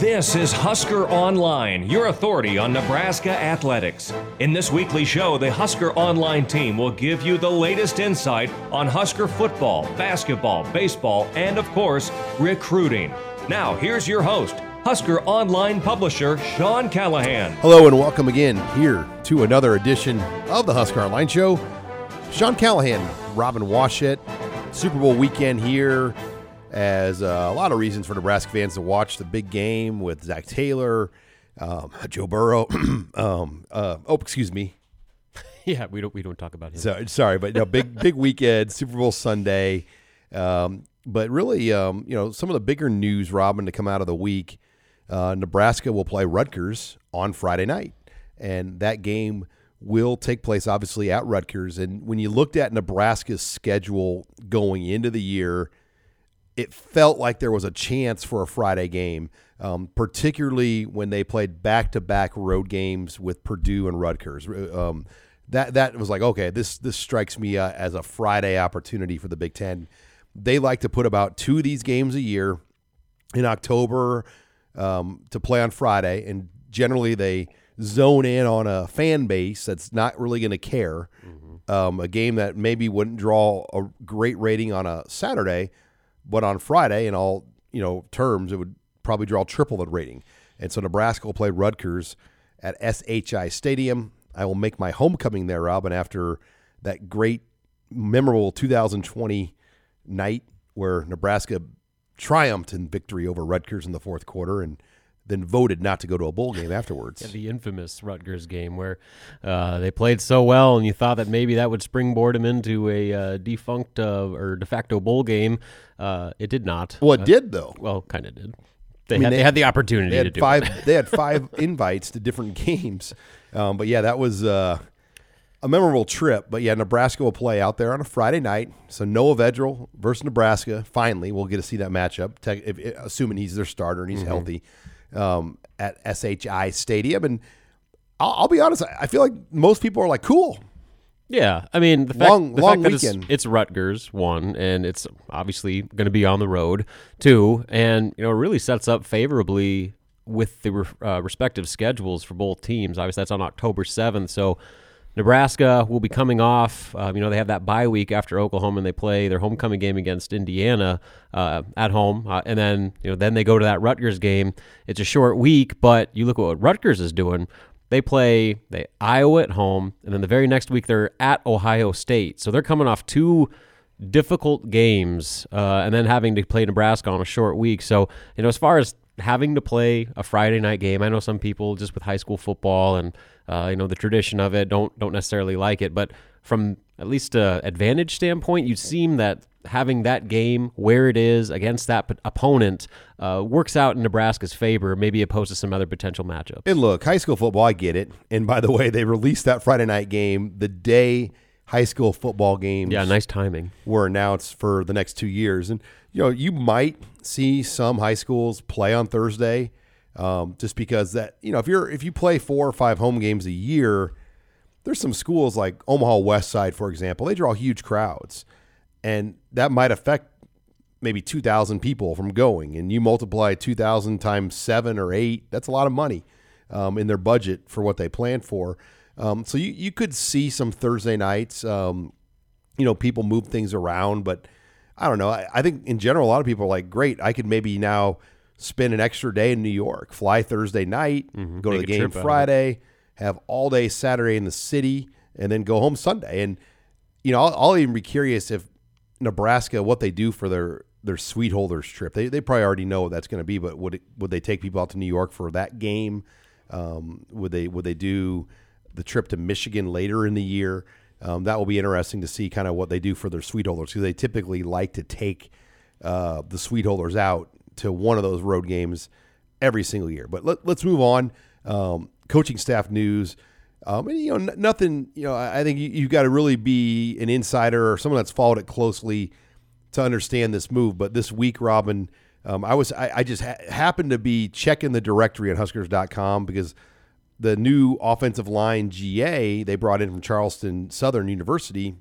This is Husker Online, your authority on Nebraska athletics. In this weekly show, the Husker Online team will give you the latest insight on Husker football, basketball, baseball, and of course, recruiting. Now, here's your host, Husker Online publisher Sean Callahan. Hello and welcome again here to another edition of the Husker Online Show. Sean Callahan, Robin Washut, Super Bowl weekend here as uh, a lot of reasons for Nebraska fans to watch the big game with Zac Taylor, um, Joe Burrow. um, uh, oh, excuse me. Yeah, we don't we don't talk about him. So, sorry, but no, big big weekend, Super Bowl Sunday. Um, but really, um, you know, some of the bigger news, Robin, to come out of the week. Uh, Nebraska will play Rutgers on Friday night, and that game will take place obviously at Rutgers. And when you looked at Nebraska's schedule going into the year, it felt like there was a chance for a Friday game, um, particularly when they played back-to-back road games with Purdue and Rutgers. Um, that that was like, okay, this this strikes me uh, as a Friday opportunity for the Big Ten. They like to put about two of these games a year in October um, to play on Friday, and generally they zone in on a fan base that's not really going to care. Um, a game that maybe wouldn't draw a great rating on a Saturday, but on Friday, in all you know terms, it would probably draw triple the rating. And so Nebraska will play Rutgers at SHI Stadium. I will make my homecoming there, Robin, after that great, memorable 2020 night where Nebraska triumphed in victory over Rutgers in the fourth quarter and then voted not to go to a bowl game afterwards. Yeah, the infamous Rutgers game where uh, they played so well, and you thought that maybe that would springboard them into a uh, defunct uh, or de facto bowl game. Uh, it did not. well, it Uh, did though. Well, kind of did. They, I mean, had, they- they, had the opportunity They had to do five. it. they had five invites to different games, um, but yeah, that was uh, a memorable trip. But yeah, Nebraska will play out there on a Friday night. So Noah Vedral versus Nebraska. Finally, we'll get to see that matchup. Tech- if, assuming he's their starter and he's Mm-hmm. healthy um, at SHI Stadium. And I'll, I'll be honest, I I feel like most people are like, "Cool, Yeah, I mean the fact, Long- the long fact that it's, weekend. it's Rutgers one, and it's obviously going to be on the road too, and you know it really sets up favorably with the re- uh, respective schedules for both teams. Obviously, that's on October seventh, so Nebraska will be coming off. Um, you know they have that bye week after Oklahoma, and they play their homecoming game against Indiana uh, at home, uh, and then you know then they go to that Rutgers game. It's a short week, but you look at what Rutgers is doing. They play they Iowa at home, and then the very next week they're at Ohio State. So they're coming off two difficult games, uh, and then having to play Nebraska on a short week. So you know, as far as having to play a Friday night game, I know some people just with high school football and uh, you know the tradition of it don't don't necessarily like it, but from at least a advantage standpoint, you seem that having that game where it is against that p- opponent uh, works out in Nebraska's favor, maybe opposed to some other potential matchups. And look, high school football, I get it. And by the way, they released that Friday night game the day high school football games yeah, nice timing. were announced for the next two years. And, you know, you might see some high schools play on Thursday um, just because that, you know, if you're, if you play four or five home games a year, there's some schools like Omaha West Side, for example, they draw huge crowds. And that might affect maybe 2,000 people from going. And you multiply 2,000 times seven or eight, that's a lot of money um, in their budget for what they plan for. Um, so you, you could see some Thursday nights, um, you know, people move things around. But I don't know. I, I think in general, a lot of people are like, great, I could maybe now spend an extra day in New York, fly Thursday night, go to the game trip out of it. Friday, have all day Saturday in the city, and then go home Sunday. And, you know, I'll, I'll even be curious if Nebraska, what they do for their their suite holders trip. They, they probably already know what that's going to be, but would it, would they take people out to New York for that game? Um, would they would they do the trip to Michigan later in the year? Um, that will be interesting to see kind of what they do for their suite holders because they typically like to take uh, the Suite Holders out to one of those road games every single year. But let, us move on. Um, coaching staff news. Um, and, you know, n- nothing. You know, I I think you, you've got to really be an insider or someone that's followed it closely to understand this move. But this week, Robin, um, I was I, I just ha- happened to be checking the directory on Huskers.com because the new offensive line GA they brought in from Charleston Southern University.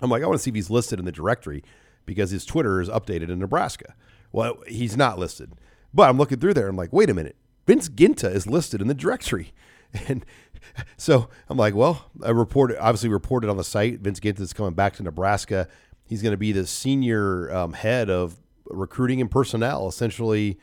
I'm like, I want to see if he's listed in the directory because his Twitter is updated in Nebraska. Well, he's not listed. But I'm looking through there. I'm like, wait a minute. Vince Guinta is listed in the directory. And so I'm like, well, I reported, obviously reported on the site. Vince Guinta is coming back to Nebraska. He's going to be the senior um, head of recruiting and personnel. Essentially,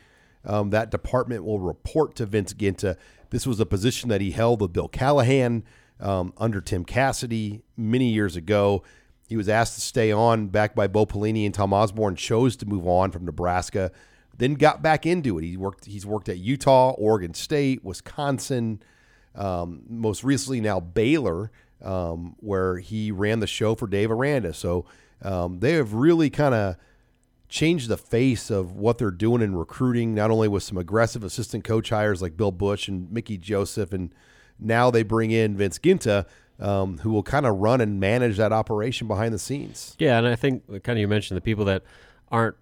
um, that department will report to Vince Guinta. This was a position that he held with Bill Callahan um, under Tim Cassidy many years ago. He was asked to stay on back by Bo Pelini and Tom Osborne, chose to move on from Nebraska, then got back into it. He worked. He's worked at Utah, Oregon State, Wisconsin, um, most recently now Baylor, um, where he ran the show for Dave Aranda. So um, they have really kind of changed the face of what they're doing in recruiting, not only with some aggressive assistant coach hires like Bill Busch and Mickey Joseph, and now they bring in Vince Guinta, um, who will kind of run and manage that operation behind the scenes. Yeah, and I think kind of you mentioned the people that aren't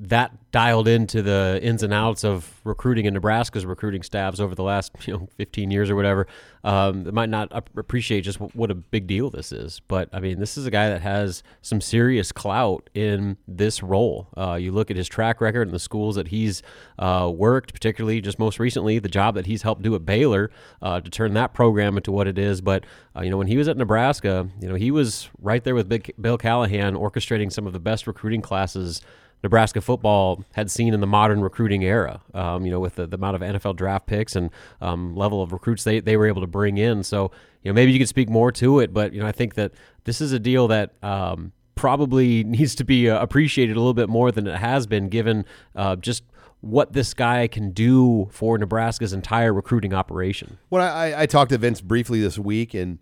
that dialed into the ins and outs of recruiting in Nebraska's recruiting staffs over the last you know 15 years or whatever um, might not appreciate just what a big deal this is. But I mean, this is a guy that has some serious clout in this role. Uh, you look at his track record and the schools that he's uh, worked, particularly just most recently the job that he's helped do at Baylor uh, to turn that program into what it is. But uh, you know, when he was at Nebraska, you know, he was right there with Big Bill Callahan orchestrating some of the best recruiting classes Nebraska football had seen in the modern recruiting era. Um, you know, with the, the, amount of NFL draft picks and um, level of recruits they, they were able to bring in. So, you know, maybe you could speak more to it, but you know, I think that this is a deal that um, probably needs to be uh, appreciated a little bit more than it has been, given uh, just what this guy can do for Nebraska's entire recruiting operation. Well, I, I talked to Vince briefly this week, and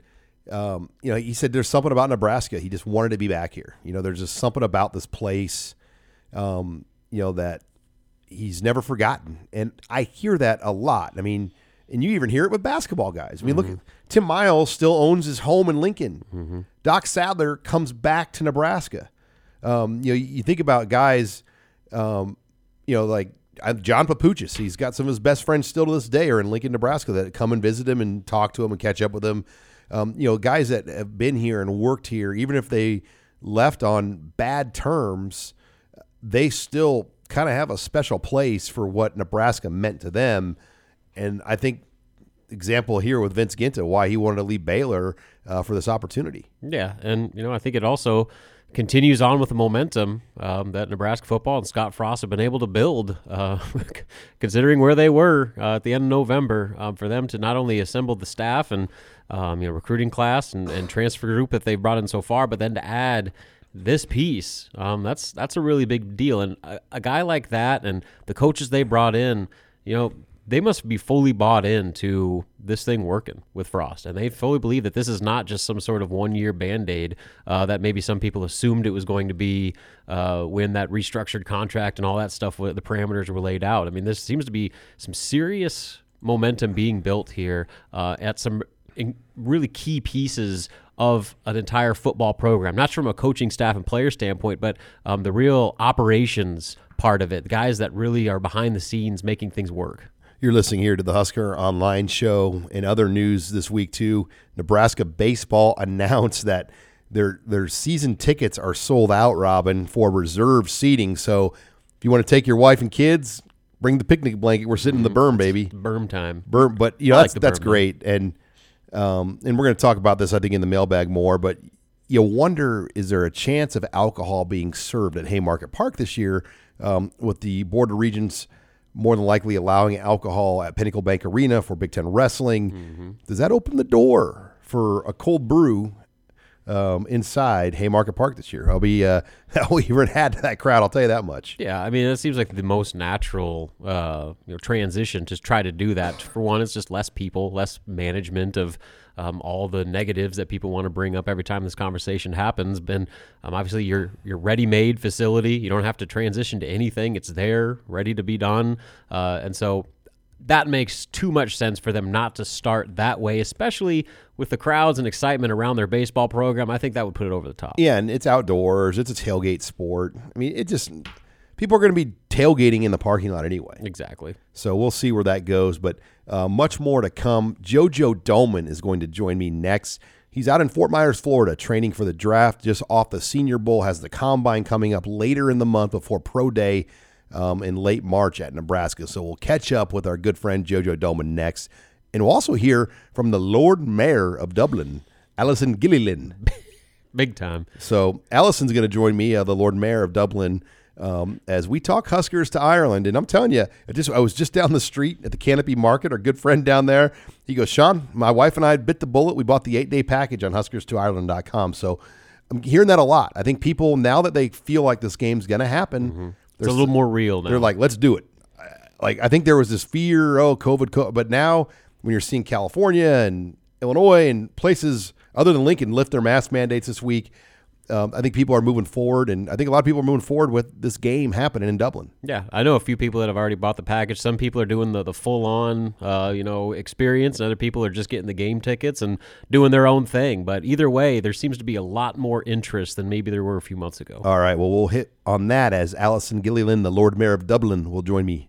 um, you know, he said there's something about Nebraska. He just wanted to be back here. You know, there's just something about this place um, you know, that he's never forgotten. And I hear that a lot. I mean, and you even hear it with basketball guys. I mean, mm-hmm. look, Tim Miles still owns his home in Lincoln. Mm-hmm. Doc Sadler comes back to Nebraska. Um, you know, you think about guys, um, you know, like uh, John Papuchis. He's got some of his best friends still to this day are in Lincoln, Nebraska that come and visit him and talk to him and catch up with him. Um, you know, guys that have been here and worked here, even if they left on bad terms, they still kind of have a special place for what Nebraska meant to them. And I think example here with Vince Guinta, why he wanted to leave Baylor uh, for this opportunity. Yeah, and you know I think it also continues on with the momentum um, that Nebraska football and Scott Frost have been able to build, uh, considering where they were uh, at the end of November. Um, for them to not only assemble the staff and um, you know recruiting class and, and transfer group that they've brought in so far, but then to add this piece, um, that's that's a really big deal. And a, a, guy like that, and the coaches they brought in, you know, they must be fully bought into this thing working with Frost, and they fully believe that this is not just some sort of one-year band-aid uh, that maybe some people assumed it was going to be uh, when that restructured contract and all that stuff, the parameters were laid out. I mean, this seems to be some serious momentum being built here uh, at some really key pieces of an entire football program, not from a coaching staff and player standpoint, but um, the real operations part of it, the guys that really are behind the scenes making things work. You're listening here to the Husker Online Show and other news this week too. Nebraska baseball announced that their their season tickets are sold out, Robin, for reserve seating. So if you want to take your wife and kids, bring the picnic blanket. We're sitting in the mm-hmm. berm, baby. Berm time. Berm, but you know that's like that's great and um, and we're going to talk about this, I think, in the mailbag more. But you wonder is there a chance of alcohol being served at Haymarket Park this year um, with the Board of Regents more than likely allowing alcohol at Pinnacle Bank Arena for Big Ten Wrestling? Mm-hmm. Does that open the door for a cold brew um, inside Haymarket Park this year. I'll be uh, I'll even add to that crowd. I'll tell you that much. Yeah, I mean, it seems like the most natural, uh, you know, transition to try to do that. For one, it's just less people, less management of um, all the negatives that people want to bring up every time this conversation happens. Been um, obviously, your your ready-made facility, you don't have to transition to anything; it's there, ready to be done. Uh, and so that makes too much sense for them not to start that way, especially with the crowds and excitement around their baseball program. I think that would put it over the top. Yeah, and it's outdoors. It's a tailgate sport. I mean, it just people are going to be tailgating in the parking lot anyway. Exactly. So we'll see where that goes, but uh, much more to come. JoJo Domann is going to join me next. He's out in Fort Myers, Florida, training for the draft just off the Senior Bowl. Has the combine coming up later in the month before Pro Day um, in late March at Nebraska. So we'll catch up with our good friend JoJo Domann next. And we'll also hear from the Lord Mayor of Dublin, Alison Gilliland. Big time. So Alison's going to join me, uh, the Lord Mayor of Dublin, um, as we talk Huskers to Ireland. And I'm telling you, I just I was just down the street at the Canopy Market. Our good friend down there, he goes, Sean, my wife and I bit the bullet. We bought the eight day package on HuskersToIreland.com. So I'm hearing that a lot. I think people now that they feel like this game's going to happen, mm-hmm. It's a little more real now. They're like, let's do it. Like I think there was this fear, oh, COVID, COVID, but now when you're seeing California and Illinois and places other than Lincoln lift their mask mandates this week, um, I think people are moving forward, and I think a lot of people are moving forward with this game happening in Dublin. Yeah, I know a few people that have already bought the package. Some people are doing the, the full on, uh, you know, experience, and other people are just getting the game tickets and doing their own thing. But either way, there seems to be a lot more interest than maybe there were a few months ago. All right, well, we'll hit on that as Alison Gilliland, the Lord Mayor of Dublin, will join me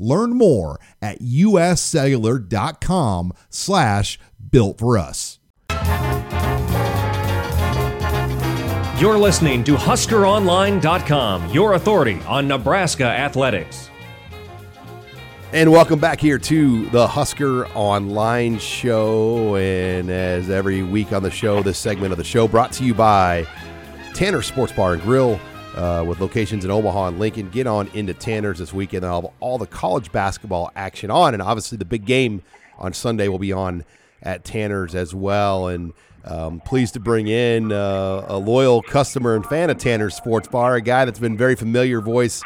Learn more at uscellular.com slash built for us. You're listening to HuskerOnline.com, your authority on Nebraska athletics. And welcome back here to the Husker Online Show. And as every week on the show, this segment of the show brought to you by Tanner Sports Bar and Grill. Uh, with locations in Omaha and Lincoln. Get on into Tanner's this weekend. They'll have all the college basketball action on, and obviously the big game on Sunday will be on at Tanner's as well. And um, pleased to bring in uh, a loyal customer and fan of Tanner's Sports Bar, a guy that's been very familiar voice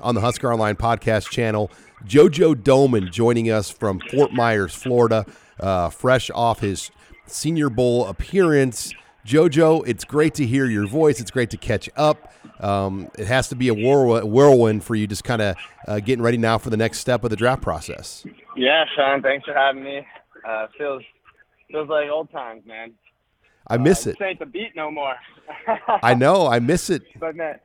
on the Husker Online podcast channel, JoJo Domann, joining us from Fort Myers, Florida, uh, fresh off his Senior Bowl appearance. JoJo, it's great to hear your voice. It's great to catch up. Um, it has to be a whirlwind for you, just kind of uh, getting ready now for the next step of the draft process. Yeah, Sean, thanks for having me. Uh, feels feels like old times, man. I miss uh, it. This ain't the beat no more. I know, I miss it. But man,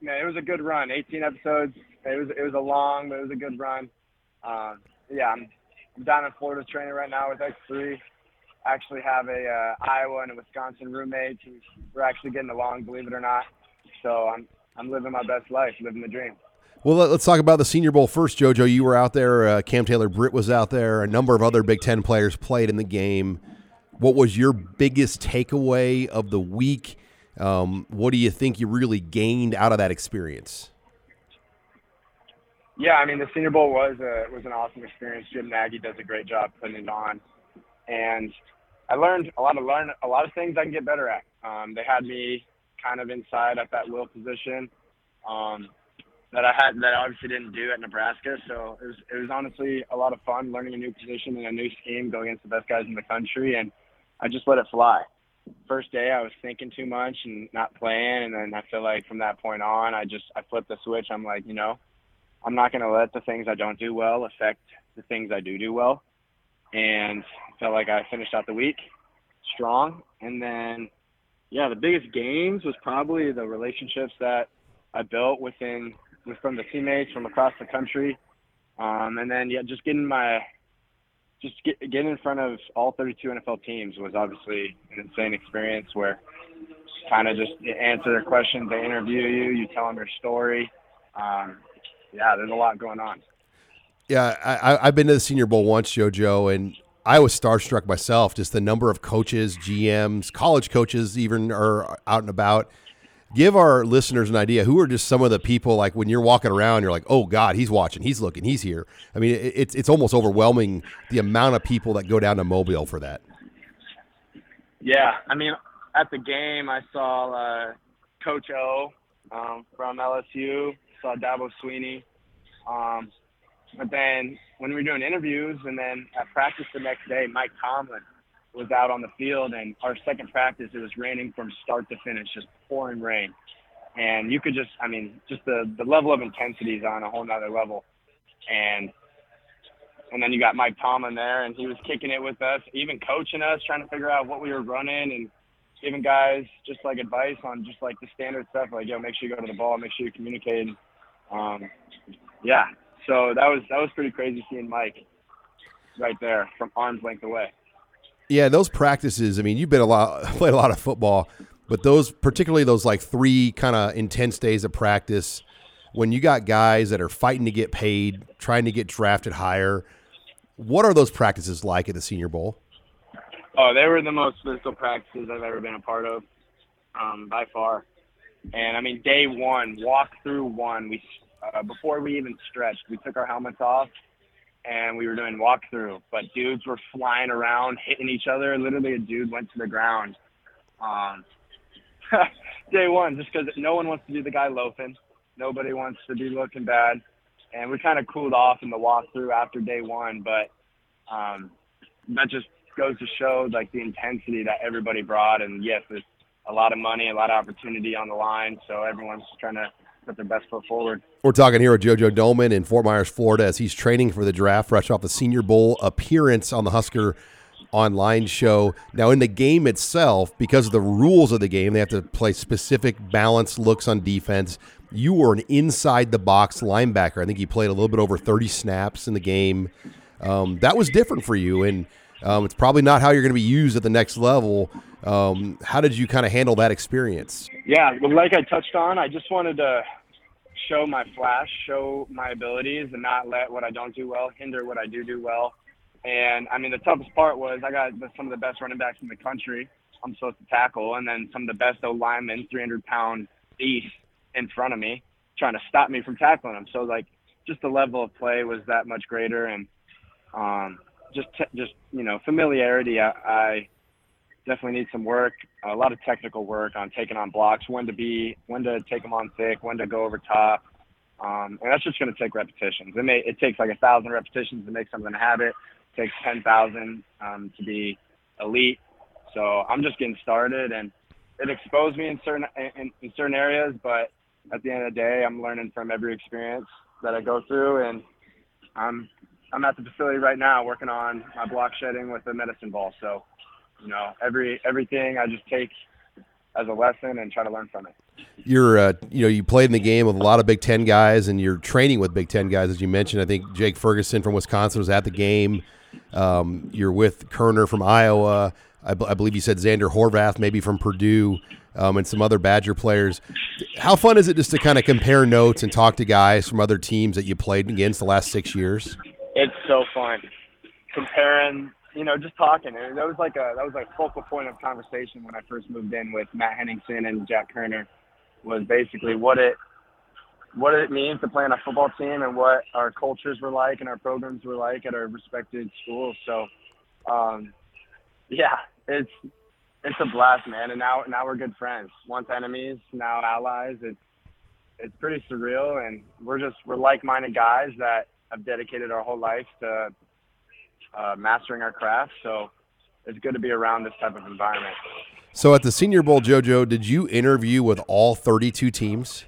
man, it was a good run. 18 episodes. It was it was a long, but it was a good run. Um, yeah, I'm, I'm down in Florida training right now with X3 actually have a uh, Iowa and a Wisconsin roommate who we're actually getting along, believe it or not. So I'm I'm living my best life, living the dream. Well, let's talk about the Senior Bowl first, JoJo. You were out there. Uh, Cam Taylor Britt was out there. A number of other Big Ten players played in the game. What was your biggest takeaway of the week? Um, what do you think you really gained out of that experience? Yeah, I mean the Senior Bowl was a, was an awesome experience. Jim Nagy does a great job putting it on and I learned a lot of learn a lot of things I can get better at. Um, they had me kind of inside at that will position um, that I had that I obviously didn't do at Nebraska. So it was it was honestly a lot of fun learning a new position and a new scheme, going against the best guys in the country, and I just let it fly. First day I was thinking too much and not playing, and then I feel like from that point on, I just I flipped the switch. I'm like, you know, I'm not going to let the things I don't do well affect the things I do do well and felt like I finished out the week strong. And then, yeah, the biggest gains was probably the relationships that I built within with from the teammates from across the country. Um, and then, yeah, just getting my just get, getting in front of all 32 NFL teams was obviously an insane experience where kind of just answer their questions. They interview you. You tell them your story. Um, yeah, there's a lot going on. Yeah, I, I've been to the Senior Bowl once, JoJo, and I was starstruck myself. Just the number of coaches, GMs, college coaches, even are out and about. Give our listeners an idea. Who are just some of the people like when you're walking around, you're like, oh God, he's watching, he's looking, he's here. I mean, it, it's it's almost overwhelming the amount of people that go down to Mobile for that. Yeah, I mean, at the game, I saw uh, Coach O um, from LSU, saw Dabo Swinney, Um, but then when we were doing interviews and then at practice the next day, Mike Tomlin was out on the field and our second practice, it was raining from start to finish, just pouring rain. And you could just, I mean, just the, the level of intensity is on a whole nother level. And and then you got Mike Tomlin there, and he was kicking it with us, even coaching us, trying to figure out what we were running, and giving guys just like advice on just like the standard stuff, like yo, make sure you go to the ball, make sure you communicate. Um, yeah, so that was that was pretty crazy seeing Mike right there from arm's length away. Yeah, those practices. I mean, you've been a lot, played a lot of football, but those, particularly those like three kind of intense days of practice, when you got guys that are fighting to get paid, trying to get drafted higher. What are those practices like at the Senior Bowl? Oh, they were the most physical practices I've ever been a part of, um, by far. And I mean, day one, walk through one, we uh, before we even stretched, we took our helmets off and we were doing walkthrough. But dudes were flying around, hitting each other. Literally, a dude went to the ground. Um, day one, just because no one wants to be the guy loafing. Nobody wants to be looking bad. And we kind of cooled off in the walkthrough after day one, but um, that just goes to show like the intensity that everybody brought. And yes, there's a lot of money, a lot of opportunity on the line, so everyone's trying to put their best foot forward. We're talking here with JoJo Domann in Fort Myers, Florida, as he's training for the draft, fresh off the Senior Bowl appearance on the Husker online show. Now, in the game itself, because of the rules of the game, they have to play specific balanced looks on defense. You were an inside the box linebacker. I think you played a little bit over 30 snaps in the game. Um, that was different for you, and um, it's probably not how you're going to be used at the next level. Um, how did you kind of handle that experience? Yeah, well, like I touched on, I just wanted to show my flash, show my abilities, and not let what I don't do well hinder what I do do well. And I mean, the toughest part was I got some of the best running backs in the country. I'm supposed to tackle, and then some of the best O linemen, 300 pound beasts in front of me, trying to stop me from tackling them. So like, just the level of play was that much greater, and um, just te- just you know familiarity. I, I definitely need some work, a lot of technical work on taking on blocks, when to be, when to take them on thick, when to go over top. Um, and that's just going to take repetitions. It, may, it takes like a thousand repetitions to make something a habit. It takes 10,000 um, to be elite. So I'm just getting started and it exposed me in certain, in, in certain areas, but at the end of the day, I'm learning from every experience that I go through and I'm, I'm at the facility right now working on my block shedding with a medicine ball. So you know, every everything I just take as a lesson and try to learn from it. You're, uh, you know, you played in the game with a lot of Big Ten guys, and you're training with Big Ten guys, as you mentioned. I think Jake Ferguson from Wisconsin was at the game. Um, you're with Koerner from Iowa. I, b- I, believe you said Xander Horvath, maybe from Purdue, um, and some other Badger players. How fun is it just to kind of compare notes and talk to guys from other teams that you played against the last six years? It's so fun comparing you know, just talking. And that was like a that was like focal point of conversation when I first moved in with Matt Henningsen and Jack Koerner was basically what it what it means to play on a football team and what our cultures were like and our programs were like at our respected schools. So um yeah, it's it's a blast, man. And now now we're good friends. Once enemies, now allies. It's it's pretty surreal and we're just we're like minded guys that have dedicated our whole life to uh, mastering our craft. So it's good to be around this type of environment. So at the Senior Bowl, JoJo, did you interview with all 32 teams?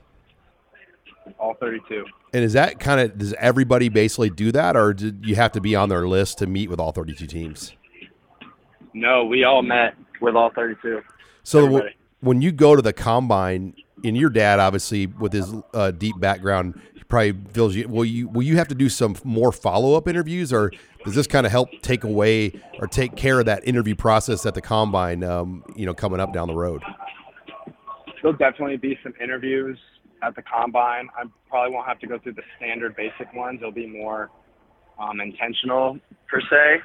All 32. And is that kind of does everybody basically do that, or did you have to be on their list to meet with all 32 teams? No, we all met with all 32. So Everybody. when you go to the combine, and your dad obviously with his uh, deep background probably you. Will you will you have to do some more follow up interviews, or does this kind of help take away or take care of that interview process at the combine? Um, you know, coming up down the road. there'll definitely be some interviews at the combine. I probably won't have to go through the standard basic ones. It'll be more um, intentional per se.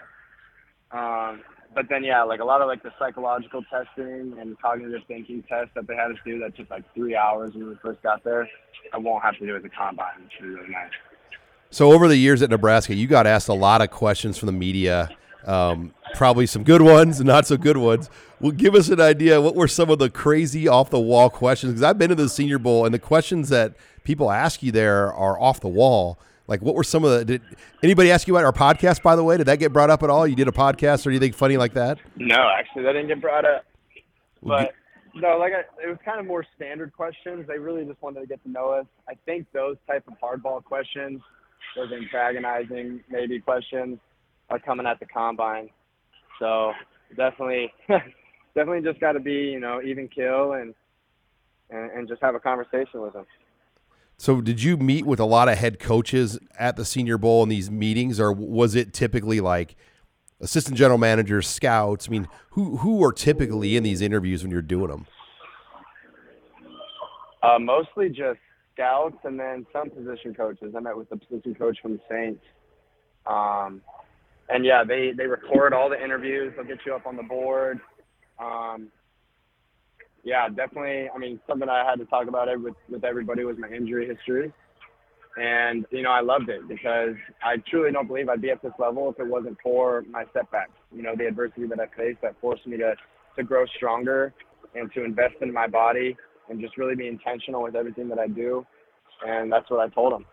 Um, but then yeah, like a lot of like the psychological testing and cognitive thinking tests that they had us do that took like three hours when we first got there. I won't have to do at the combine, which is really nice. So over the years at Nebraska, you got asked a lot of questions from the media. Um, probably some good ones and not so good ones. Well, give us an idea. What were some of the crazy off the wall questions? Because I've been to the Senior Bowl, and the questions that people ask you there are off the wall. Like, what were some of the? Did anybody ask you about our podcast? By the way, did that get brought up at all? You did a podcast or anything funny like that? No, actually, that didn't get brought up. But no, like I, it was kind of more standard questions. They really just wanted to get to know us. I think those type of hardball questions, those antagonizing maybe questions, are coming at the combine. So definitely, definitely just got to be you know even kill and, and and just have a conversation with them. So, did you meet with a lot of head coaches at the Senior Bowl in these meetings, or was it typically like assistant general managers, scouts? I mean, who who are typically in these interviews when you're doing them? Uh, mostly just scouts and then some position coaches. I met with the position coach from the Saints. Um, and yeah, they, they record all the interviews. They'll get you up on the board. Um, yeah, definitely. I mean, something I had to talk about with, with everybody was my injury history. And, you know, I loved it because I truly don't believe I'd be at this level if it wasn't for my setbacks. You know, the adversity that I faced that forced me to, to grow stronger and to invest in my body and just really be intentional with everything that I do. And that's what I told.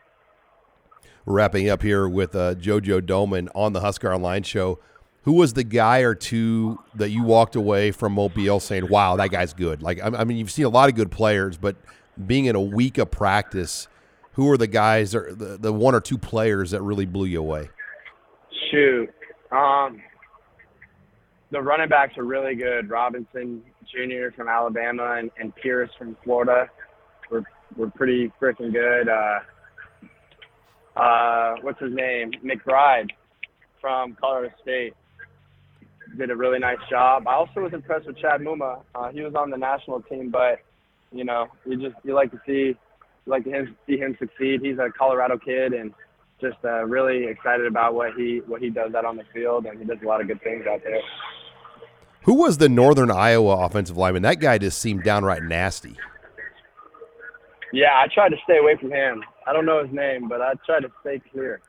We're wrapping up here with uh, JoJo Domann on the Husker Online show. Who was the guy or two that you walked away from Mobile saying, "Wow, that guy's good"? Like, I, mean, you've seen a lot of good players, but being in a week of practice, who are the guys or the, the one or two players that really blew you away? Shoot, um, the running backs are really good. Robinson Jr. from Alabama and, and Pierce from Florida were were pretty freaking good. Uh, uh, what's his name? McBride from Colorado State did a really nice job. I also was impressed with Chad Muma. Uh, he was on the national team, but you know, you just you like to see you like to him, see him succeed. He's a Colorado kid and just uh, really excited about what he what he does out on the field, and he does a lot of good things out there. Who was the Northern Iowa offensive lineman? That guy just seemed downright nasty. Yeah, I tried to stay away from him. I don't know his name, but I tried to stay clear.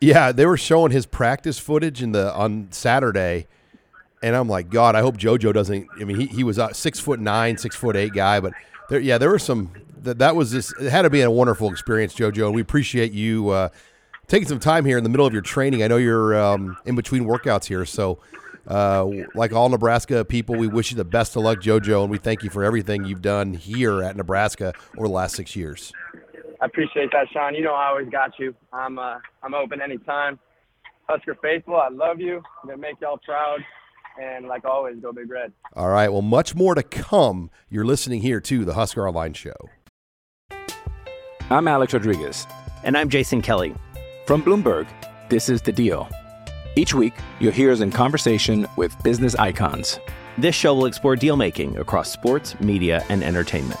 Yeah, they were showing his practice footage in the on Saturday, and I'm like, God, I hope JoJo doesn't. I mean, he, he was a six foot nine, six foot eight guy, but there, yeah, there were some. That that was just. It had to be a wonderful experience, JoJo. And we appreciate you uh, taking some time here in the middle of your training. I know you're um, in between workouts here, so uh, like all Nebraska people, we wish you the best of luck, JoJo, and we thank you for everything you've done here at Nebraska over the last six years. I appreciate that, Sean. You know I always got you. I'm uh, I'm open anytime. Husker faithful, I love you. I'm gonna make y'all proud. And like always, go Big Red. All right. Well, much more to come. You're listening here to the Husker Online Show. I'm Alex Rodriguez. And I'm Jason Kelly. From Bloomberg, this is The Deal. Each week, you'll hear us in conversation with business icons. This show will explore deal making across sports, media, and entertainment.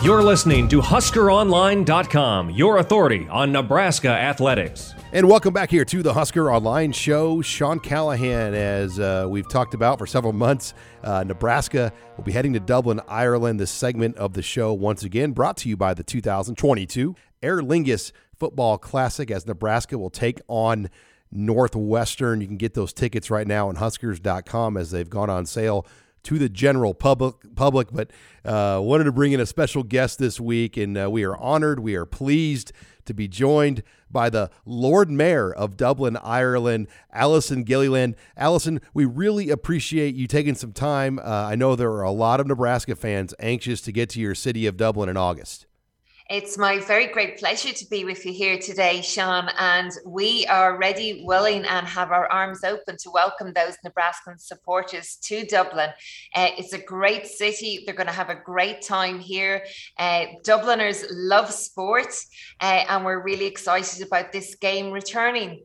You're listening to HuskerOnline.com, your authority on Nebraska athletics. And welcome back here to the Husker Online Show. Sean Callahan, as uh, we've talked about for several months, uh, Nebraska will be heading to Dublin, Ireland. This segment of the show, once again, brought to you by the 2022 Aer Lingus Football Classic, as Nebraska will take on Northwestern. You can get those tickets right now on Huskers.com as they've gone on sale to the general public. Public, but uh, wanted to bring in a special guest this week, and uh, we are honored. We are pleased to be joined by the Lord Mayor of Dublin, Ireland, Alison Gilliland. Alison, we really appreciate you taking some time. Uh, I know there are a lot of Nebraska fans anxious to get to your city of Dublin in August. It's my very great pleasure to be with you here today, Sean. And we are ready, willing, and have our arms open to welcome those Nebraskan supporters to Dublin. Uh, it's a great city. They're going to have a great time here. Uh, Dubliners love sport, uh, and we're really excited about this game returning.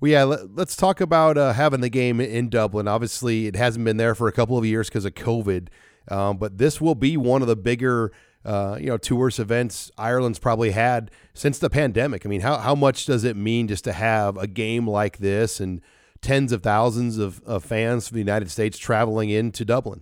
Well, yeah, let, us talk about uh, having the game in Dublin. Obviously, it hasn't been there for a couple of years because of COVID, um, but this will be one of the bigger uh, you know, tourist events Ireland's probably had since the pandemic. I mean, how, how much does it mean just to have a game like this and tens of thousands of, of fans from the United States traveling into Dublin?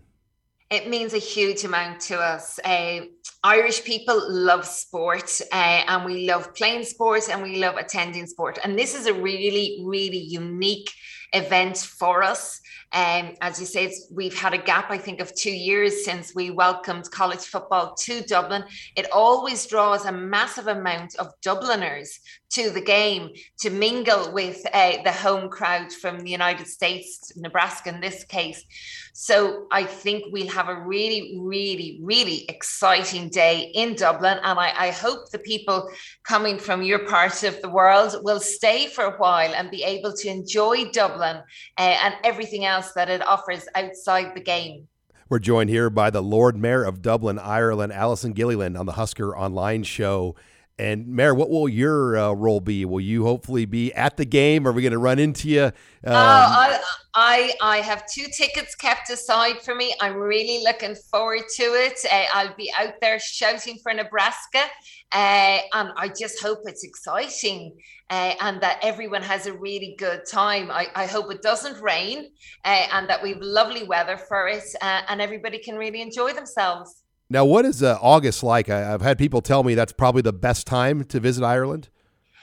It means a huge amount to us. Uh, Irish people love sport uh, and we love playing sport and we love attending sport. And this is a really, really unique event for us. Um, as you say, we've had a gap, I think, of two years since we welcomed college football to Dublin. It always draws a massive amount of Dubliners to the game to mingle with uh, the home crowd from the United States, Nebraska in this case. So I think we'll have a really, really, really exciting day in Dublin. And I, I hope the people coming from your part of the world will stay for a while and be able to enjoy Dublin uh, and everything else that it offers outside the game. We're joined here by the Lord Mayor of Dublin, Ireland, Alison Gilliland, on the Husker Online Show. And Mayor, what will your uh, role be? Will you hopefully be at the game? Are we going to run into you? Um, oh, I, I, I have two tickets kept aside for me. I'm really looking forward to it. Uh, I'll be out there shouting for Nebraska, uh, and I just hope it's exciting uh, and that everyone has a really good time. I, I hope it doesn't rain uh, and that we've lovely weather for it, uh, and everybody can really enjoy themselves. Now, what is uh, August like? I, have had people tell me that's probably the best time to visit Ireland.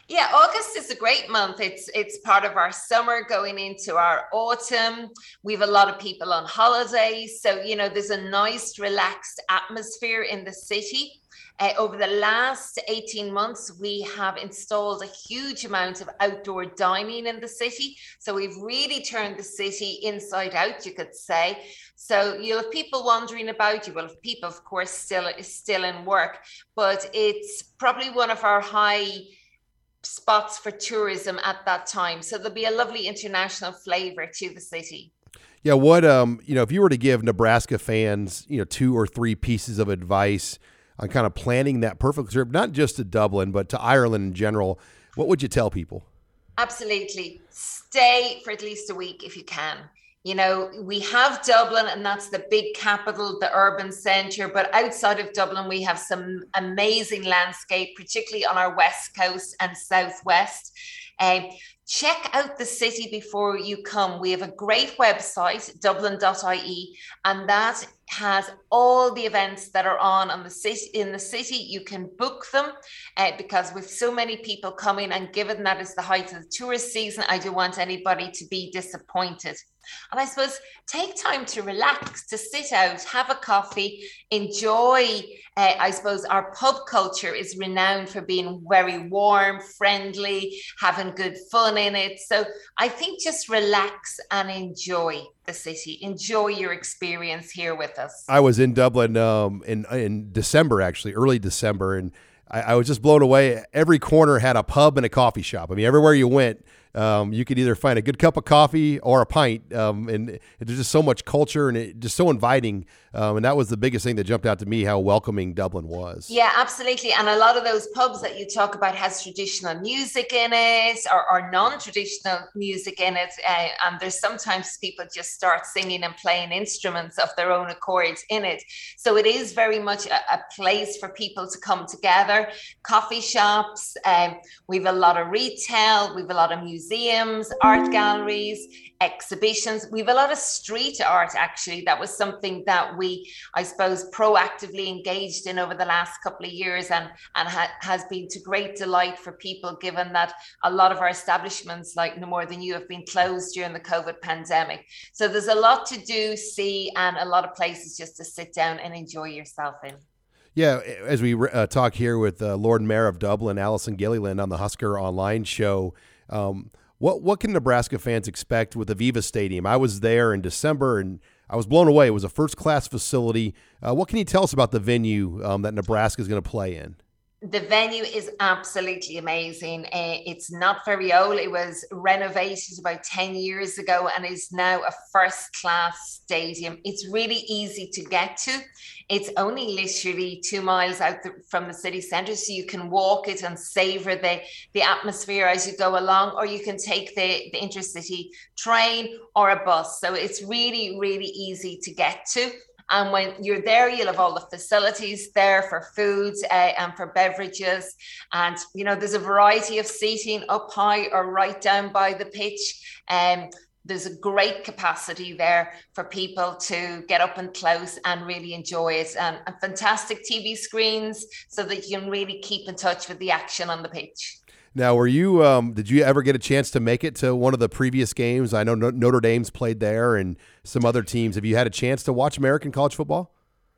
Yeah, August is a great month. It's it's part of our summer going into our autumn. We have a lot of people on holiday, so you know there's a nice, relaxed atmosphere in the city. Uh, over the last 18 months, we have installed a huge amount of outdoor dining in the city. So we've really turned the city inside out, you could say. So you'll have people wandering about. You will have people, of course, still still in work, but it's probably one of our high spots for tourism at that time. So there'll be a lovely international flavor to the city. Yeah, what um, you know, if you were to give Nebraska fans, you know, two or three pieces of advice on kind of planning that perfect trip, not just to Dublin, but to Ireland in general, what would you tell people? Absolutely. Stay for at least a week if you can. You know, we have Dublin, and that's the big capital, the urban centre. But outside of Dublin, we have some amazing landscape, particularly on our west coast and southwest. Check out the city before you come. We have a great website, dublin.ie, and that has all the events that are on on the city in the city you can book them uh, because with so many people coming and given that it's the height of the tourist season i don't want anybody to be disappointed and I suppose take time to relax, to sit out, have a coffee, enjoy. Uh, I suppose our pub culture is renowned for being very warm, friendly, having good fun in it. So I think just relax and enjoy the city. Enjoy your experience here with us. I was in Dublin um, in in December, actually, early December, and I, I was just blown away. Every corner had a pub and a coffee shop. I mean, everywhere you went um, you could either find a good cup of coffee or a pint, um, and there's just so much culture and it just so inviting. Um, and that was the biggest thing that jumped out to me how welcoming Dublin was. Yeah, absolutely. And a lot of those pubs that you talk about has traditional music in it or, or non-traditional music in it. Uh, and there's sometimes people just start singing and playing instruments of their own accord in it. So it is very much a, a place for people to come together. Coffee shops. Um, we've a lot of retail. We've a lot of museums, art galleries, exhibitions. We have a lot of street art actually. That was something that we, I suppose, proactively engaged in over the last couple of years and, and ha- has been to great delight for people, given that a lot of our establishments, like No More Than You, have been closed during the COVID pandemic. So there's a lot to do, see, and a lot of places just to sit down and enjoy yourself in. Yeah, as we uh, talk here with uh, Lord Mayor of Dublin, Alison Gilliland, on the Husker Online show, um, what what can Nebraska fans expect with Aviva Stadium? I was there in December and I was blown away. It was a first class facility. Uh, what can you tell us about the venue um, that Nebraska is going to play in? The venue is absolutely amazing. Uh, it's not very old. It was renovated about 10 years ago and is now a first class stadium. It's really easy to get to. It's only literally two miles out the, from the city centre, so you can walk it and savor the, the atmosphere as you go along, or you can take the, the intercity train or a bus. So it's really, really easy to get to. And when you're there, you'll have all the facilities there for food uh, and for beverages. And, you know, there's a variety of seating up high or right down by the pitch. Um, there's a great capacity there for people to get up and close and really enjoy it and, and fantastic tv screens so that you can really keep in touch with the action on the pitch now, were you? Um, did you ever get a chance to make it to one of the previous games? I know Notre Dame's played there, and some other teams. Have you had a chance to watch American college football?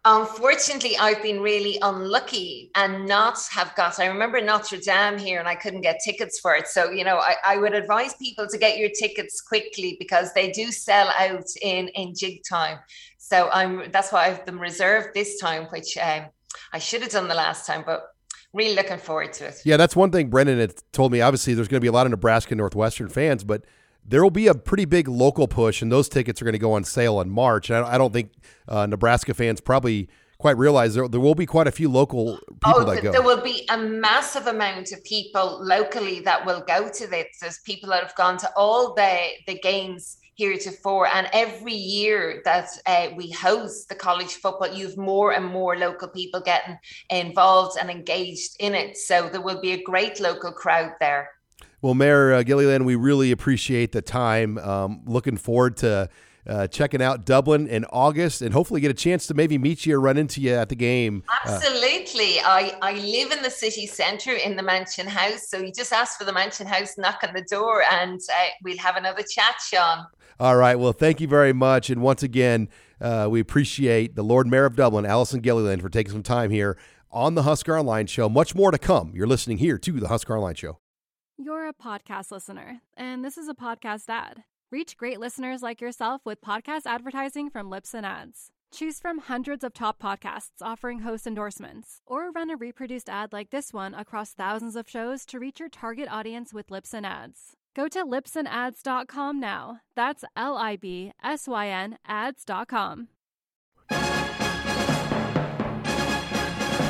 Unfortunately, I've been really unlucky and not have got. I remember Notre Dame here, and I couldn't get tickets for it. So you know, I, I would advise people to get your tickets quickly because they do sell out in in jig time. So I'm. That's why I've them reserved this time, which um, I should have done the last time, but really looking forward to it. Yeah, that's one thing Brendan had told me. Obviously, there's going to be a lot of Nebraska Northwestern fans, but there will be a pretty big local push, and those tickets are going to go on sale in March. And I don't think uh, Nebraska fans probably quite realize there, there will be quite a few local people oh, that go. There will be a massive amount of people locally that will go to this. There's people that have gone to all the the games heretofore. And every year that uh, we host the college football, you've more and more local people getting involved and engaged in it. So there will be a great local crowd there. Well, Mayor uh, Gilliland, we really appreciate the time. Um, looking forward to uh, checking out Dublin in August and hopefully get a chance to maybe meet you or run into you at the game. Absolutely. Uh, I, I live in the city centre in the Mansion House. So you just ask for the Mansion House, knock on the door, and uh, we'll have another chat, Sean. All right. Well, thank you very much. And once again, uh, we appreciate the Lord Mayor of Dublin, Alison Gilliland, for taking some time here on the Husker Online Show. Much more to come. You're listening here to the Husker Online Show. You're a podcast listener, and this is a podcast ad. Reach great listeners like yourself with podcast advertising from Libsyn Ads. Choose from hundreds of top podcasts offering host endorsements, or run a reproduced ad like this one across thousands of shows to reach your target audience with Libsyn Ads. Go to libsynads.com now. That's L I B S Y N ads.com.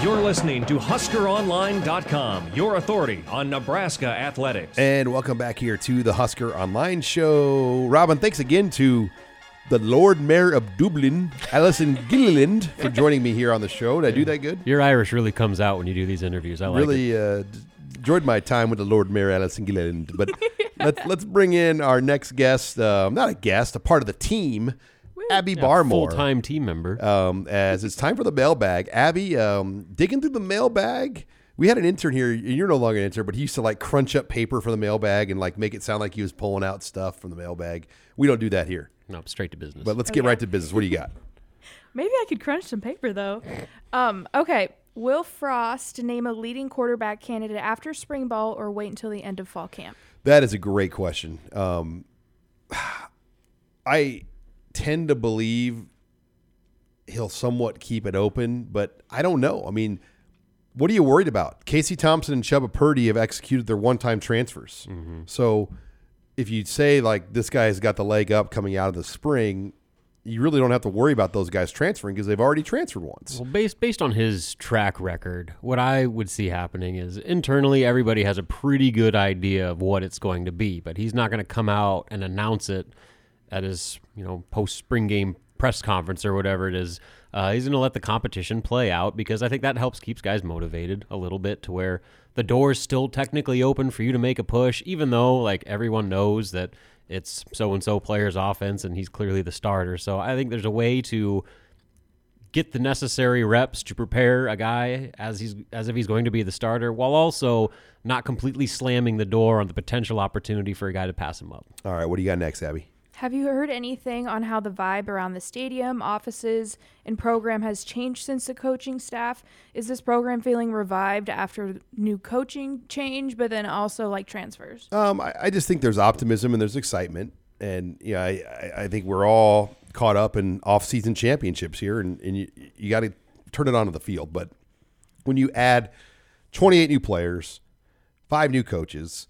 You're listening to HuskerOnline.com, your authority on Nebraska athletics. And welcome back here to the Husker Online Show. Robin, thanks again to the Lord Mayor of Dublin, Alison Gilliland, for joining me here on the show. Did I do that good? Your Irish really comes out when you do these interviews. I like really, it. Uh, enjoyed my time with the Lord Mayor Alison Gilliland. But let's let's bring in our next guest. Um, not a guest, a part of the team. Abby Yeah, Barmore, full-time team member. Um, as it's time for the mailbag. Abby, um, digging through the mailbag. We had an intern here. You're no longer an intern, but he used to like crunch up paper for the mailbag and like make it sound like he was pulling out stuff from the mailbag. We don't do that here. No, straight to business. But let's get Okay. right to business. What do you got? Maybe I could crunch some paper though. Um, okay. Will Frost name a leading quarterback candidate after spring ball or wait until the end of fall camp? That is a great question. Um, I tend to believe he'll somewhat keep it open, but I don't know. I mean, what are you worried about? Casey Thompson and Chubba Purdy have executed their one-time transfers. So if you say like this guy's got the leg up coming out of the spring, you really don't have to worry about those guys transferring because they've already transferred once. Well, based based on his track record, what I would see happening is internally everybody has a pretty good idea of what it's going to be, but he's not going to come out and announce it at his you know post spring game press conference or whatever it is. Uh, he's going to let the competition play out because I think that helps keeps guys motivated a little bit to where the door is still technically open for you to make a push, even though like everyone knows that it's so and so player's offense and he's clearly the starter. So I think there's a way to get the necessary reps to prepare a guy as he's as if he's going to be the starter while also not completely slamming the door on the potential opportunity for a guy to pass him up. All right, what do you got next, Abby? Have you heard anything on how the vibe around the stadium, offices, and program has changed since the coaching staff? Is this program feeling revived after new coaching change, but then also like transfers? Um, I, I just think there's optimism and there's excitement, and yeah, I, I, think we're all caught up in off-season championships here, and, and you, you got to turn it onto the field. But when you add 28 new players, five new coaches,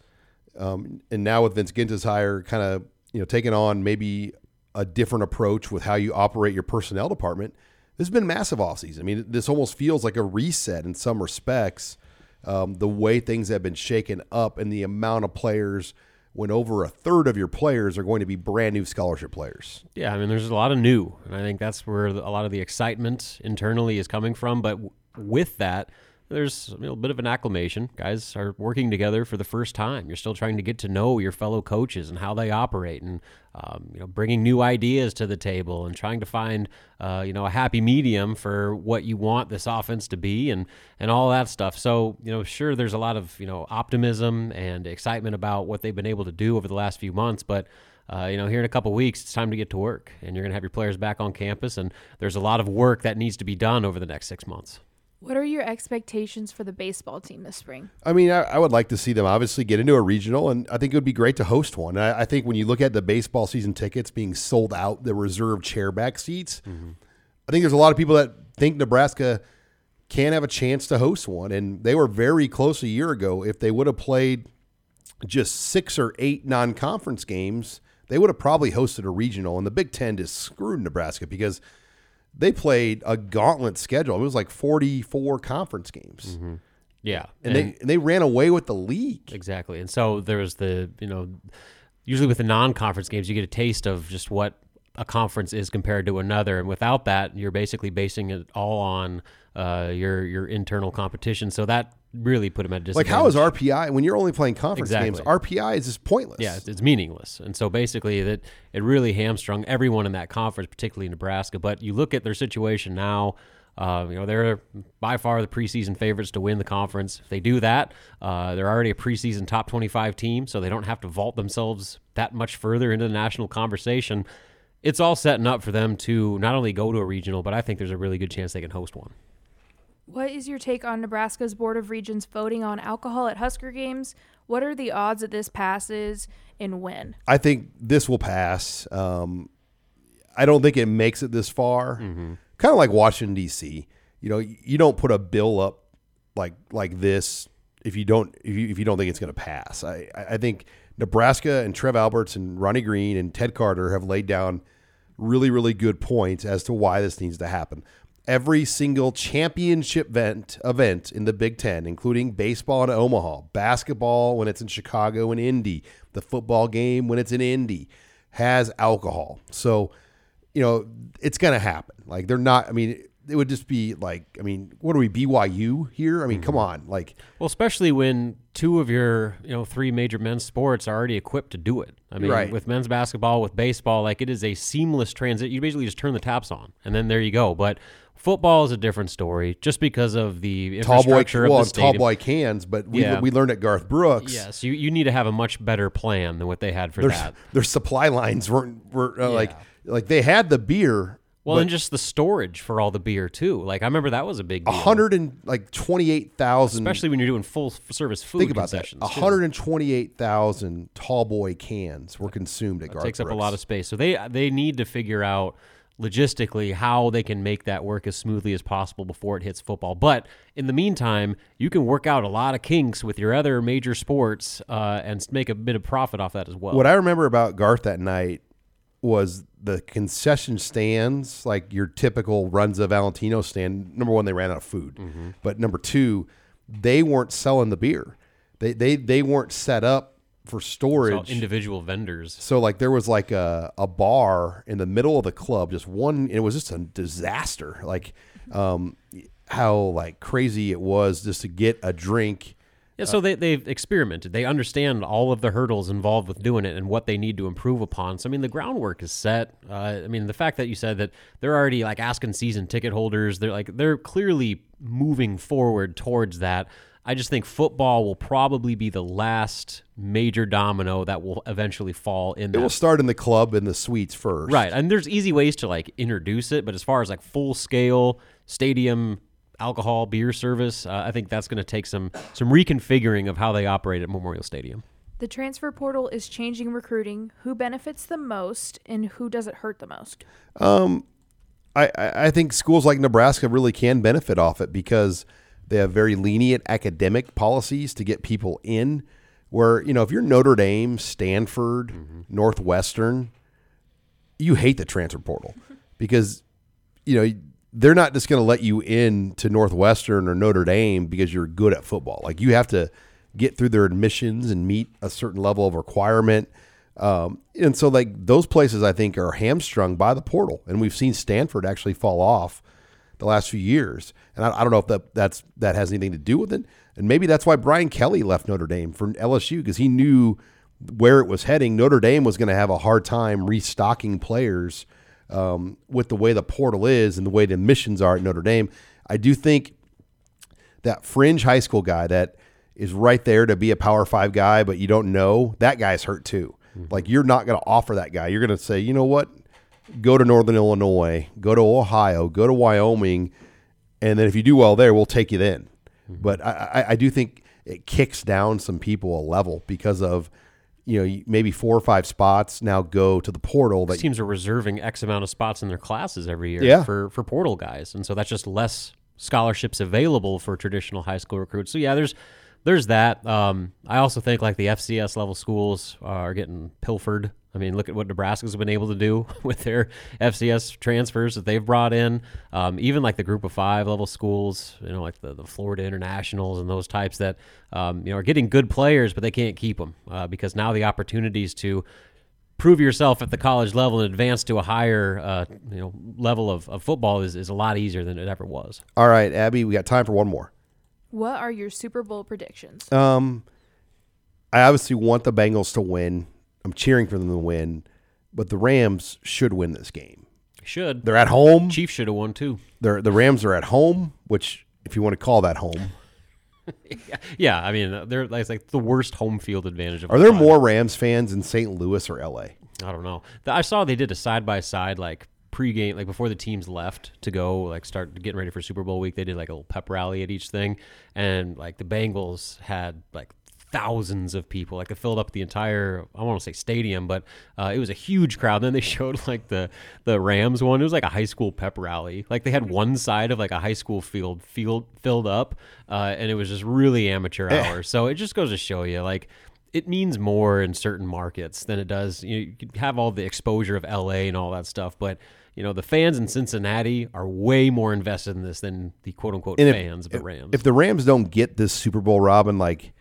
um, and now with Vince Guinta's hire, kind of you know taking on maybe a different approach with how you operate your personnel department. This has been massive offseason. I mean, this almost feels like a reset in some respects. Um, the way things have been shaken up and the amount of players when over a third of your players are going to be brand new scholarship players. Yeah, I mean, there's a lot of new, and I think that's where a lot of the excitement internally is coming from. But w- with that, there's a little bit of an acclamation. Guys are working together for the first time. You're still trying to get to know your fellow coaches and how they operate, and um, you know, bringing new ideas to the table and trying to find uh, you know a happy medium for what you want this offense to be, and and all that stuff. So you know, sure, there's a lot of you know optimism and excitement about what they've been able to do over the last few months, but. Uh, you know, here in a couple weeks, it's time to get to work, and you're going to have your players back on campus, and there's a lot of work that needs to be done over the next six months. What are your expectations for the baseball team this spring? I mean, I, I, would like to see them obviously get into a regional, and I think it would be great to host one. I, I think when you look at the baseball season tickets being sold out, the reserved chairback seats, mm-hmm. I think there's a lot of people that think Nebraska can have a chance to host one, and they were very close a year ago. If they would have played just six or eight non-conference games, they would have probably hosted a regional. And the Big Ten just screwed Nebraska because – they played a gauntlet schedule. It was like 44 conference games. Mm-hmm. Yeah. And, and, they and they ran away with the league. Exactly. And so there was the, you know, usually with the non-conference games you get a taste of just what a conference is compared to another and without that you're basically basing it all on uh, your your internal competition. So that really put him at a disadvantage. Like how is RPI when you're only playing conference exactly. games? RPI is just pointless. Yeah, it's, it's, meaningless. And so basically, that it really hamstrung everyone in that conference, particularly Nebraska. But you look at their situation now. Uh, you know they're by far the preseason favorites to win the conference. If they do that, uh, they're already a preseason top 25 team, so they don't have to vault themselves that much further into the national conversation. It's all setting up for them to not only go to a regional, but I think there's a really good chance they can host one. What is your take on Nebraska's Board of Regents voting on alcohol at Husker games? What are the odds that this passes and when? I think this will pass. Um, I don't think it makes it this far. Mm-hmm. Kind of like Washington D.C. You know, you don't put a bill up like like this if you don't if you, if you don't think it's going to pass. I I think Nebraska and Trev Alberts and Ronnie Green and Ted Carter have laid down really really good points as to why this needs to happen every single championship event event in the Big Ten, including baseball in Omaha, basketball when it's in Chicago and Indy, the football game when it's in Indy, has alcohol. So, you know, it's going to happen. Like they're not. I mean. It would just be like, I mean, what are we BYU here? I mean, mm-hmm. come on, like. Well, especially when two of your, you know, three major men's sports are already equipped to do it. I mean, right. with men's basketball, with baseball, like it is a seamless transit. You basically just turn the taps on, and then there you go. But Football is a different story, just because of the infrastructure tall boy, of the stadium. Tall boy cans, but we, yeah. we learned at Garth Brooks. Yes, you, you need to have a much better plan than what they had for their, that. Their supply lines weren't were uh, yeah. like like they had the beer. Well, and just the storage for all the beer too. Like I remember that was a big deal. hundred and like twenty eight thousand, especially when you're doing full service food. Think about that. hundred and twenty eight thousand tall boy cans were consumed at that Garth Takes Brooks. up a lot of space, so they they need to figure out logistically how they can make that work as smoothly as possible before it hits football. But in the meantime, you can work out a lot of kinks with your other major sports uh, and make a bit of profit off that as well. What I remember about Garth that night was the concession stands, like your typical Runza Valentino stand. Number one, they ran out of food, mm-hmm. but number two, they weren't selling the beer. They they they weren't set up for storage. individual vendors. So like there was like a, a bar in the middle of the club, just one. it was just a disaster. Like um, how like crazy it was just to get a drink. Yeah, so they they've experimented. They understand all of the hurdles involved with doing it and what they need to improve upon. So I mean, the groundwork is set. Uh, I mean, the fact that you said that they're already like asking season ticket holders, they're like they're clearly moving forward towards that. I just think football will probably be the last major domino that will eventually fall in. There. It will start in the club and the suites first, right? And there's easy ways to like introduce it, but as far as like full scale stadium alcohol beer service, uh, I think that's going to take some some reconfiguring of how they operate at Memorial Stadium. The transfer portal is changing recruiting. Who benefits the most, and who does it hurt the most? Um, I I think schools like Nebraska really can benefit off it because They have very lenient academic policies to get people in. Where you know, if you're Notre Dame, Stanford, Northwestern, you hate the transfer portal because you know they're not just going to let you in to Northwestern or Notre Dame because you're good at football. Like you have to get through their admissions and meet a certain level of requirement. Um, and so like those places I think are hamstrung by the portal. And we've seen Stanford actually fall off the last few years. And I, I don't know if that that's that has anything to do with it. And maybe that's why Brian Kelly left Notre Dame for LSU because he knew where it was heading. Notre Dame was going to have a hard time restocking players um, with the way the portal is and the way the admissions are at Notre Dame. I do think that fringe high school guy that is right there to be a power five guy, but you don't know, that guy's hurt too. Like you're not going to offer that guy. You're going to say, you know what? Go to Northern Illinois, go to Ohio, go to Wyoming, and then if you do well there, we'll take you then. But I, I, I do think it kicks down some people a level because of you know maybe four or five spots now go to the portal that teams are reserving X amount of spots in their classes every year Yeah. for for portal guys, and so that's just less scholarships available for traditional high school recruits. So yeah, there's there's that. Um, I also think like the FCS level schools are getting pilfered. I mean, look at what Nebraska's been able to do with their FCS transfers that they've brought in. Um, even like the Group of Five level schools, you know, like the, the Florida Internationals and those types that um, you know are getting good players, but they can't keep them uh, because now the opportunities to prove yourself at the college level and advance to a higher uh, you know level of, of football is, is a lot easier than it ever was. All right, Abby, we got time for one more. What are your Super Bowl predictions? Um, I obviously want the Bengals to win. I'm cheering for them to win, but the Rams should win this game. Should They're at home. Chiefs should have won too. They're the Rams are at home, which if you want to call that home. Yeah, I mean they're like, it's like the worst home field advantage of Are there time. more Rams fans in St. Louis or LA? I don't know. I saw they did a side by side like pregame, like before the teams left to go like start getting ready for Super Bowl week. They did like a little pep rally at each thing, and like the Bengals had like thousands of people. Like it filled up the entire I want to say stadium, but uh, it was a huge crowd. Then they showed like the the Rams one. It was like a high school pep rally. Like they had one side of like a high school field field filled up, uh, and it was just really amateur hour. So it just goes to show you like it means more in certain markets than it does. You, know, you have all the exposure of LA and all that stuff, but you know the fans in Cincinnati are way more invested in this than the quote unquote And if- fans of the if- Rams. If the Rams don't get this Super Bowl, Robin, like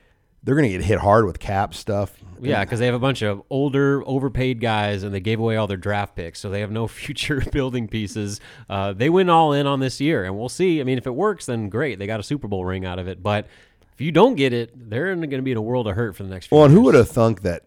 they're going to get hit hard with cap stuff. yeah, because they have a bunch of older, overpaid guys, and they gave away all their draft picks, so they have no future building pieces. Uh, they went all in on this year, and we'll see. I mean, if it works, then great. They got a Super Bowl ring out of it. But if you don't get it, they're going to be in a world of hurt for the next few Well, and years. who would have thunk that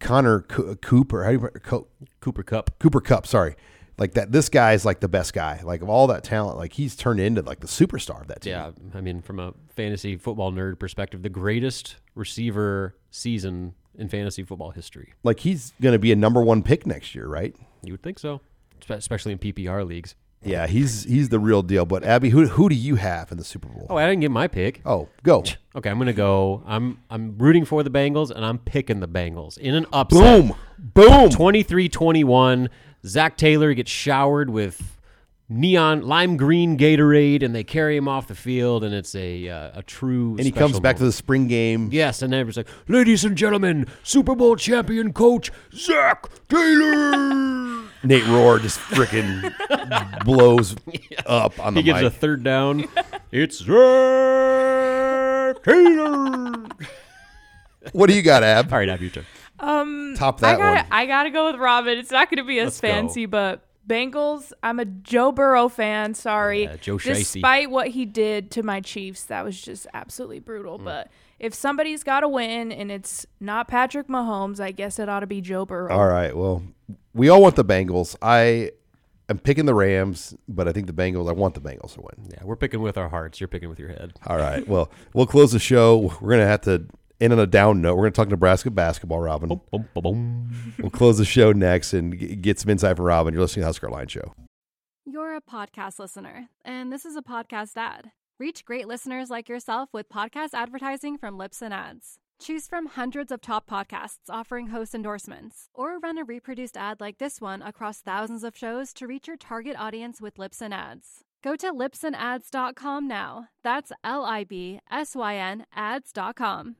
Connor Co- Cooper, how do you Co- Cooper Kupp, Cooper Kupp, sorry, like that. This guy's like the best guy. Like of all that talent, like he's turned into like the superstar of that team. Yeah, I mean, from a fantasy football nerd perspective, the greatest receiver season in fantasy football history. Like he's going to be a number one pick next year, right? You would think so, especially in PPR leagues. Yeah, he's he's the real deal. But Abby, who who do you have in the Super Bowl? Oh, I didn't get my pick. Oh, go. Okay, I'm gonna go. I'm I'm rooting for the Bengals, and I'm picking the Bengals in an upset. Boom, boom. 23-21. Zac Taylor gets showered with neon lime green Gatorade, and they carry him off the field, and it's a uh, a true. And he comes back to the spring game. Yes, and everyone's like, "Ladies and gentlemen, Super Bowl champion coach Zac Taylor." Nate Rohr just freaking blows up on the he gives mic. a third down. it's Zac Taylor. what do you got, Ab? All right, Ab, your turn. Um, Top I that gotta, one. I gotta go with Robin. It's not gonna be as Let's go. fancy, but Bengals. I'm a Joe Burrow fan. Sorry, Yeah, Joe Shiesty. despite what he did to my Chiefs, that was just absolutely brutal. Mm. But if somebody's got to win and it's not Patrick Mahomes, I guess it ought to be Joe Burrow. All right. Well, we all want the Bengals. I am picking the Rams, but I think the Bengals. I want the Bengals to win. Yeah, we're picking with our hearts. You're picking with your head. All right. Well, we'll close the show. We're gonna have to end on a down note. We're gonna talk Nebraska basketball, Robin. Boom, boom, boom. We'll close the show next and get some insight from Robin. You're listening to the Husker Line Show. You're a podcast listener, and this is a podcast ad. Reach great listeners like yourself with podcast advertising from Libsyn Ads. Choose from hundreds of top podcasts offering host endorsements, or run a reproduced ad like this one across thousands of shows to reach your target audience with Libsyn Ads. Go to libsynads.com now. That's L I B S Y N ads.com.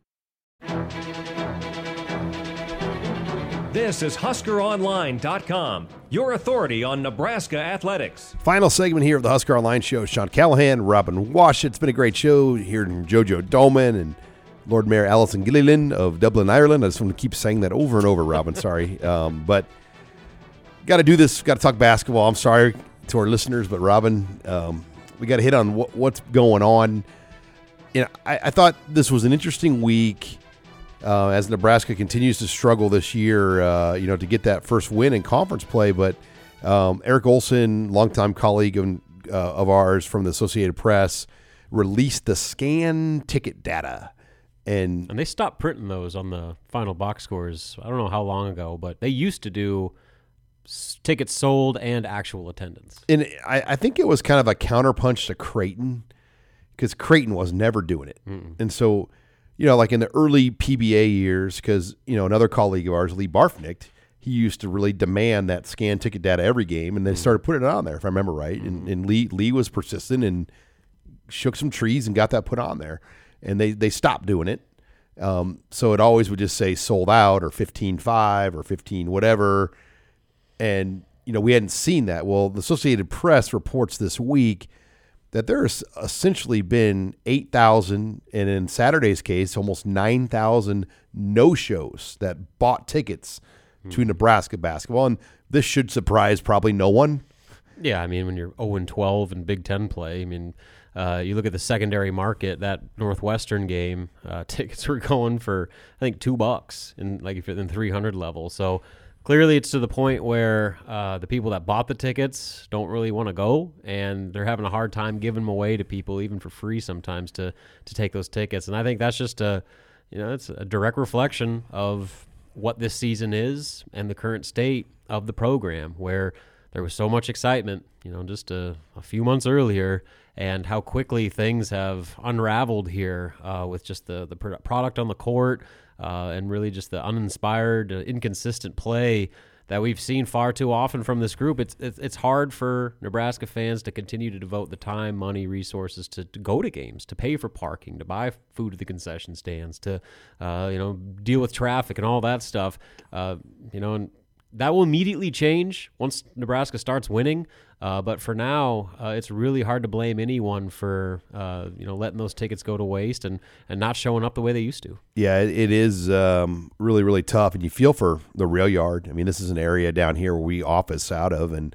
This is HuskerOnline.com, your authority on Nebraska athletics. Final segment here of the Husker Online Show. Sean Callahan, Robin Wash. It's been a great show hearing JoJo Domann and Lord Mayor Alison Gilliland of Dublin, Ireland. I just want to keep saying that over and over, Robin. sorry. Um, but got to do this. Got to talk basketball. I'm sorry to our listeners, but Robin, um, we got to hit on what, what's going on. You know, I, I thought this was an interesting week uh, as Nebraska continues to struggle this year, uh, you know, to get that first win in conference play. But um, Eric Olson, longtime colleague of, uh, of ours from the Associated Press, released the scan ticket data. And, and they stopped printing those on the final box scores. I don't know how long ago, but they used to do s- tickets sold and actual attendance. And I, I think it was kind of a counterpunch to Creighton because Creighton was never doing it. Mm-mm. And so you know, like in the early PBA years, because you know another colleague of ours, Lee Barfknecht, he used to really demand that scan ticket data every game, and they started putting it on there, if I remember right. And, and Lee Lee was persistent and shook some trees and got that put on there, and they they stopped doing it. Um, so it always would just say sold out or fifteen five or fifteen whatever, and you know we hadn't seen that. Well, the Associated Press reports this week that there's essentially been 8,000, and in Saturday's case, almost 9,000 no shows that bought tickets to Nebraska basketball. And this should surprise probably no one. Yeah, I mean, when you're 0 and 12 in Big Ten play, I mean, uh, you look at the secondary market. That Northwestern game, uh, tickets were going for I think two bucks in like if you're in 300 level. So clearly, it's to the point where uh, the people that bought the tickets don't really want to go, and they're having a hard time giving them away to people, even for free sometimes, to to take those tickets. And I think that's just a, you know, it's a direct reflection of what this season is and the current state of the program, where there was so much excitement, you know, just a, a few months earlier, and how quickly things have unraveled here uh, with just the the product on the court uh, and really just the uninspired, uh, inconsistent play that we've seen far too often from this group. It's, it's it's hard for Nebraska fans to continue to devote the time, money, resources to, to go to games, to pay for parking, to buy food at the concession stands, to uh, you know deal with traffic and all that stuff. Uh, you know, and that will immediately change once Nebraska starts winning. Uh, but for now, uh, it's really hard to blame anyone for uh, you know letting those tickets go to waste and, and not showing up the way they used to. Yeah, it, it is um, really really tough, and you feel for the rail yard. I mean, this is an area down here where we office out of, and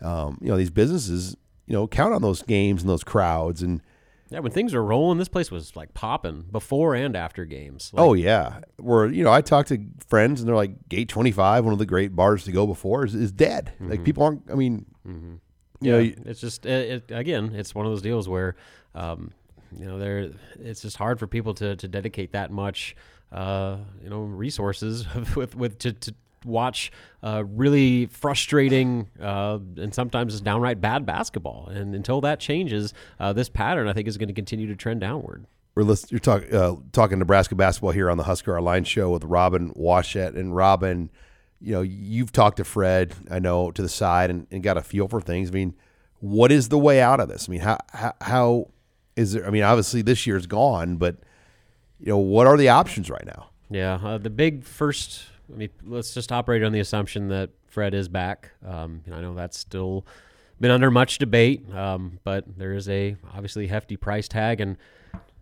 um, you know these businesses you know count on those games and those crowds and. Yeah, when things were rolling, this place was like popping before and after games. Like, oh yeah, where you know I talk to friends and they're like Gate Twenty Five, one of the great bars to go before, is, is dead. Mm-hmm. Like people aren't. I mean, mm-hmm. you yeah, know, it's just it, it, again, it's one of those deals where, um, you know, there it's just hard for people to to dedicate that much, uh, you know, resources with with to, to watch uh, really frustrating uh, and sometimes is downright bad basketball. And until that changes, uh, this pattern I think is going to continue to trend downward. We're list- you're talk, uh, talking Nebraska basketball here on the Husker Online Show with Robin Washut and Robin. You know, you've talked to Fred, I know, to the side and, and got a feel for things. I mean, what is the way out of this? I mean, how, how, how is there? I mean, obviously this year's gone, but you know, what are the options right now? Yeah, uh, the big first I mean, let's just operate on the assumption that Fred is back. Um, I know that's still been under much debate, um, but there is a obviously hefty price tag. And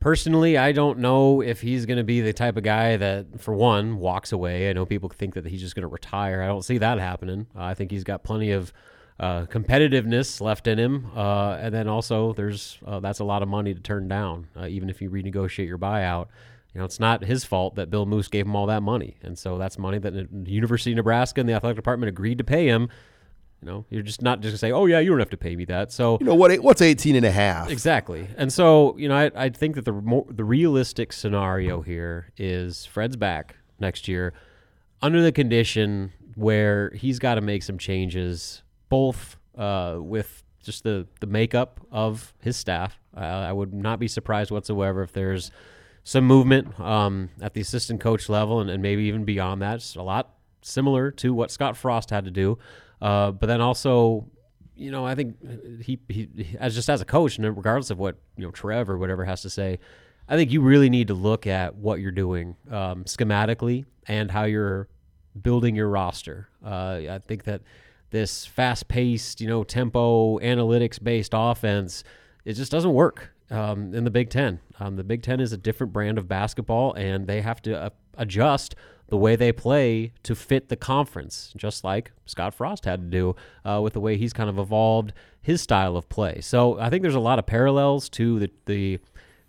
personally, I don't know if he's going to be the type of guy that, for one, walks away. I know people think that he's just going to retire. I don't see that happening. Uh, I think he's got plenty of uh, competitiveness left in him, uh, and then also there's uh, that's a lot of money to turn down, uh, even if you renegotiate your buyout. You know, it's not his fault that Bill Moos gave him all that money. And so that's money that the University of Nebraska and the athletic department agreed to pay him. You know, you're just not just going to say, oh, yeah, you don't have to pay me that. So, you know, what what's 18 and a half? Exactly. And so, you know, I, I think that the, more, the realistic scenario here is Fred's back next year under the condition where he's got to make some changes, both uh, with just the, the makeup of his staff. Uh, I would not be surprised whatsoever if there's – some movement um, at the assistant coach level and, and, maybe even beyond that. It's a lot similar to what Scott Frost had to do. Uh, but then also you know, I think he, he as just as a coach, and regardless of what you know Trev or whatever has to say, I think you really need to look at what you're doing um, schematically and how you're building your roster. Uh, I think that this fast-paced, you know, tempo, analytics-based offense, it just doesn't work um, in the Big Ten. Um, the Big Ten is a different brand of basketball, and they have to uh, adjust the way they play to fit the conference, just like Scott Frost had to do uh, with the way he's kind of evolved his style of play. So I think there's a lot of parallels to the the,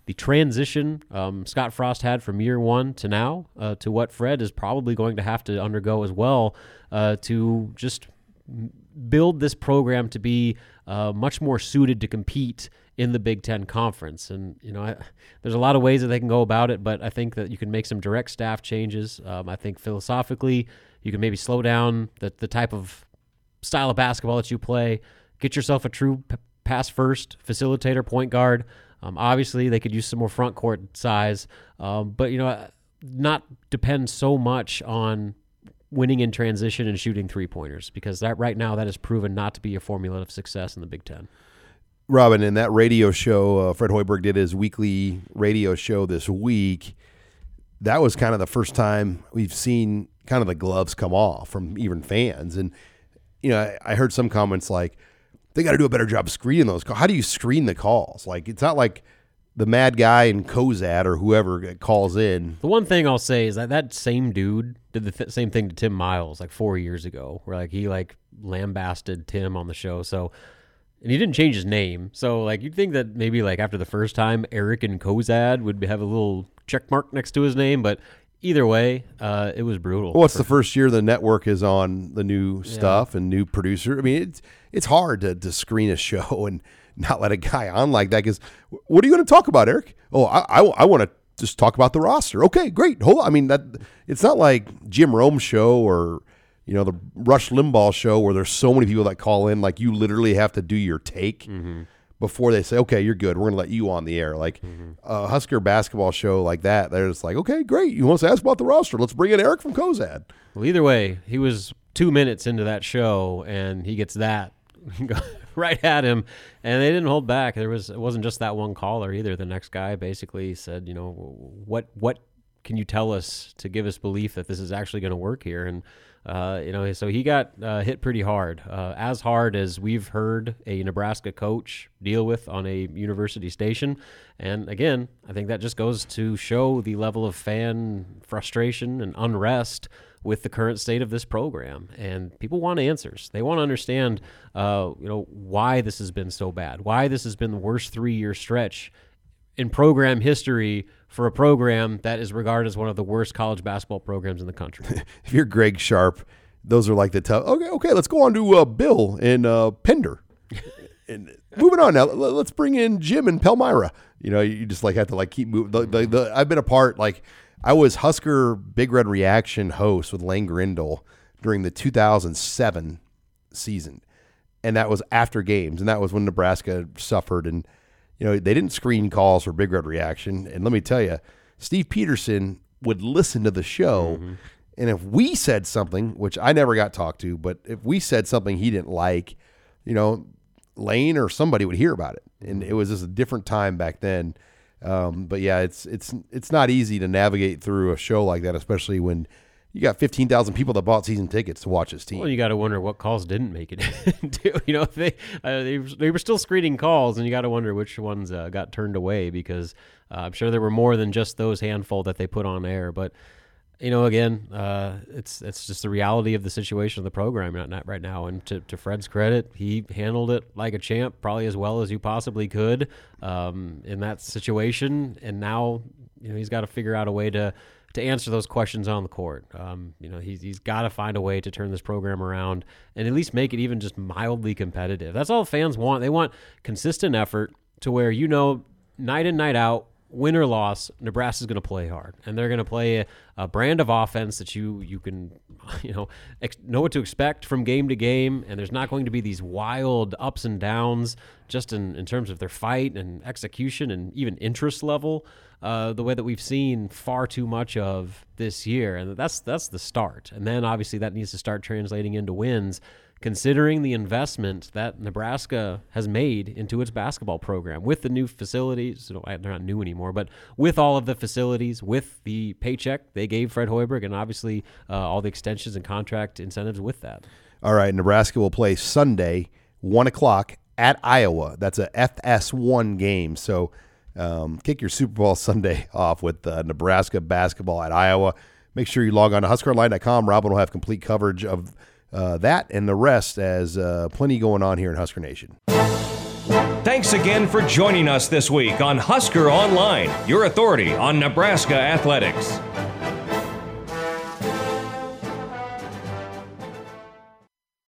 the transition um, Scott Frost had from year one to now uh, to what Fred is probably going to have to undergo as well uh, to just build this program to be uh, much more suited to compete in the Big Ten Conference. And, you know, I, there's a lot of ways that they can go about it, but I think that you can make some direct staff changes. Um, I think philosophically, you can maybe slow down the, the type of style of basketball that you play, get yourself a true p- pass first facilitator, point guard. Um, obviously, they could use some more front court size, um, but, you know, not depend so much on winning in transition and shooting three pointers because that right now that has proven not to be a formula of success in the Big Ten. Robin, in that radio show, uh, Fred Hoiberg did his weekly radio show this week. That was kind of the first time we've seen kind of the gloves come off from even fans. And, you know, I, I heard some comments like, they got to do a better job screening those calls. How do you screen the calls? Like, it's not like the mad guy in Cozad or whoever calls in. The one thing I'll say is that that same dude did the th- same thing to Tim Miles like four years ago, where like he like lambasted Tim on the show. So and he didn't change his name. So like you'd think that maybe like after the first time, Eric and Cozad would have a little check mark next to his name, but either way, uh, it was brutal. Well, it's the first year the network is on the new stuff and new producer. I mean, it's it's hard to, to screen a show and not let a guy on like that. Because what are you going to talk about, Eric? Oh, I, I, I want to just talk about the roster. Okay, great. Hold on. I mean that it's not like Jim Rome show or you know, the Rush Limbaugh show where there's so many people that call in, like you literally have to do your take Mm-hmm. before they say, okay, you're good. We're going to let you on the air. Like Mm-hmm. a Husker basketball show like that, they're just like, okay, great. You want to ask about the roster? Let's bring in Eric from Cozad. Well, either way, he was two minutes into that show, and he gets that right at him, and they didn't hold back. There was it wasn't just that one caller either. The next guy basically said, you know, what what can you tell us to give us belief that this is actually going to work here? And uh, you know, so he got uh, hit pretty hard, uh, as hard as we've heard a Nebraska coach deal with on a university station. And again, I think that just goes to show the level of fan frustration and unrest with the current state of this program. And people want answers. They want to understand, uh, you know, why this has been so bad, why this has been the worst three-year stretch in program history for a program that is regarded as one of the worst college basketball programs in the country. If you're Greg Sharpe, those are like the tough. Okay, okay, let's go on to uh, Bill and uh, Pender. and moving on now, let's bring in Jim and Palmyra. You know, you just like have to like keep moving. The, the, the, I've been a part like I was Husker Big Red Reaction host with Lane Grindle during the 2007 season, and that was after games, and that was when Nebraska suffered, and you know they didn't screen calls for Big Red Reaction, and let me tell you, Steve Pederson would listen to the show. And if we said something, which I never got talked to, but if we said something he didn't like, you know, Lane or somebody would hear about it, and it was just a different time back then. Um, but yeah, it's it's it's not easy to navigate through a show like that, especially when you got fifteen thousand people that bought season tickets to watch his team. Well, you got to wonder what calls didn't make it. you know, they, uh, they they were still screening calls, and you got to wonder which ones uh, got turned away because uh, I'm sure there were more than just those handful that they put on air. But you know, again, uh, it's it's just the reality of the situation of the program not, not right now. And to, to Fred's credit, he handled it like a champ, probably as well as you possibly could um, in that situation. And now, you know, he's got to figure out a way to to answer those questions on the court. Um, you know, he's he's got to find a way to turn this program around and at least make it even just mildly competitive. That's all fans want. They want consistent effort to where you know night in night out win or loss, Nebraska's going to play hard, and they're going to play a, a, brand of offense that you you can you know ex- know what to expect from game to game, and there's not going to be these wild ups and downs just in, in terms of their fight and execution and even interest level. Uh, the way that we've seen far too much of this year, and that's that's the start. And then obviously that needs to start translating into wins. Considering the investment that Nebraska has made into its basketball program with the new facilities. They're not new anymore, but with all of the facilities, with the paycheck they gave Fred Hoiberg, and obviously uh, all the extensions and contract incentives with that. All right, Nebraska will play Sunday, 1 o'clock at Iowa. That's a FS1 game. So um, kick your Super Bowl Sunday off with uh, Nebraska basketball at Iowa. Make sure you log on to HuskerOnline.com. Robin will have complete coverage of uh, that and the rest as uh, plenty going on here in Husker Nation. Thanks again for joining us this week on Husker Online, your authority on Nebraska athletics.